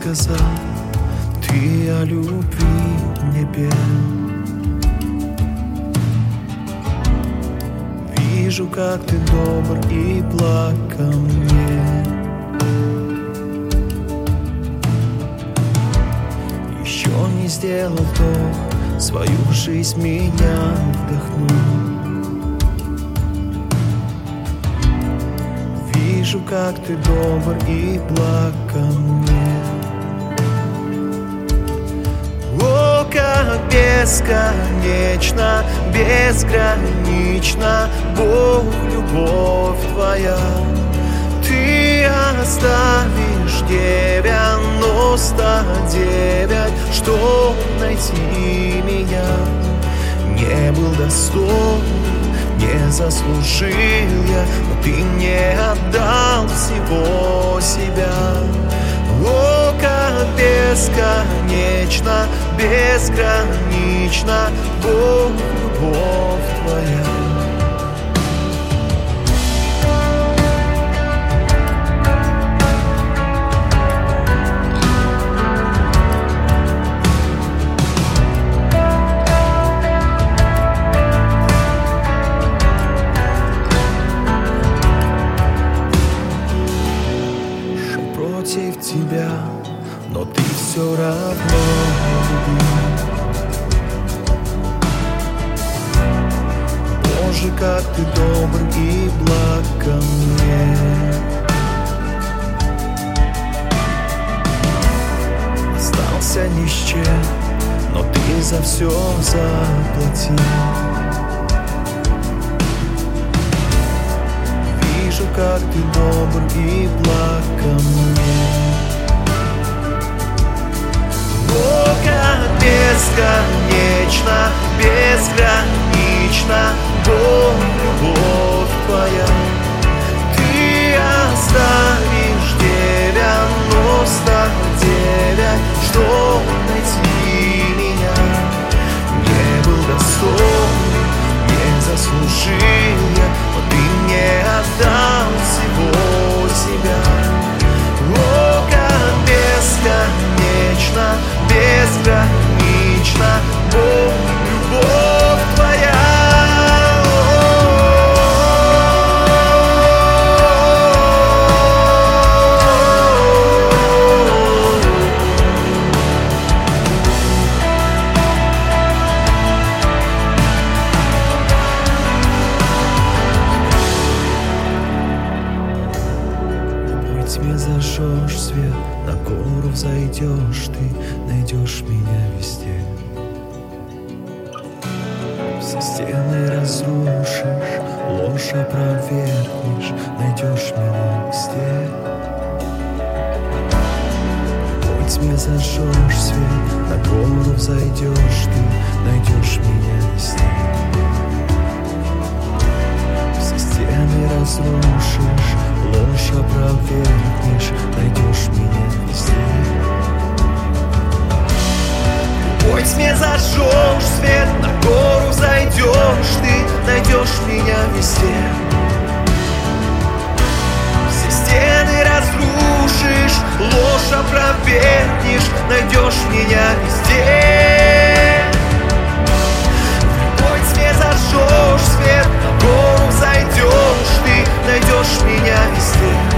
сказал Ты о любви мне пел Вижу, как ты добр и благ ко мне. Еще не сделал вдох Свою жизнь меня вдохнул. Вижу, как ты добр и благ ко мне Бесконечно, безгранична Бог, любовь твоя Ты оставишь девяносто девять Чтоб найти меня Не был достоин не заслужил я, но ты мне отдал всего себя. О, как бесконечно, безгранично, Бог, любовь твоя. Против тебя, но ты все равно. Боже, как ты добр и благ ко мне. Остался ни с чем, но ты за все заплатил. Вижу, как ты добр и благ ко мне. Бесконечно, безгранично, Бог, любовь твоя. Зажжешь свет, на гору взойдешь ты, найдешь меня везде. Все стены разрушишь, ложь опровергнешь, найдешь меня везде. Во тьме зажжешь свет, на гору взойдешь ты, найдешь меня везде. Все стены разрушишь, ложь опровергнешь, Мне зажжешь свет На гору зайдешь ты, найдешь меня везде. Все стены разрушишь, ложь опровергнешь Найдешь меня везде. В любой тьме зажжешь свет На гору зайдешь ты, найдешь меня везде.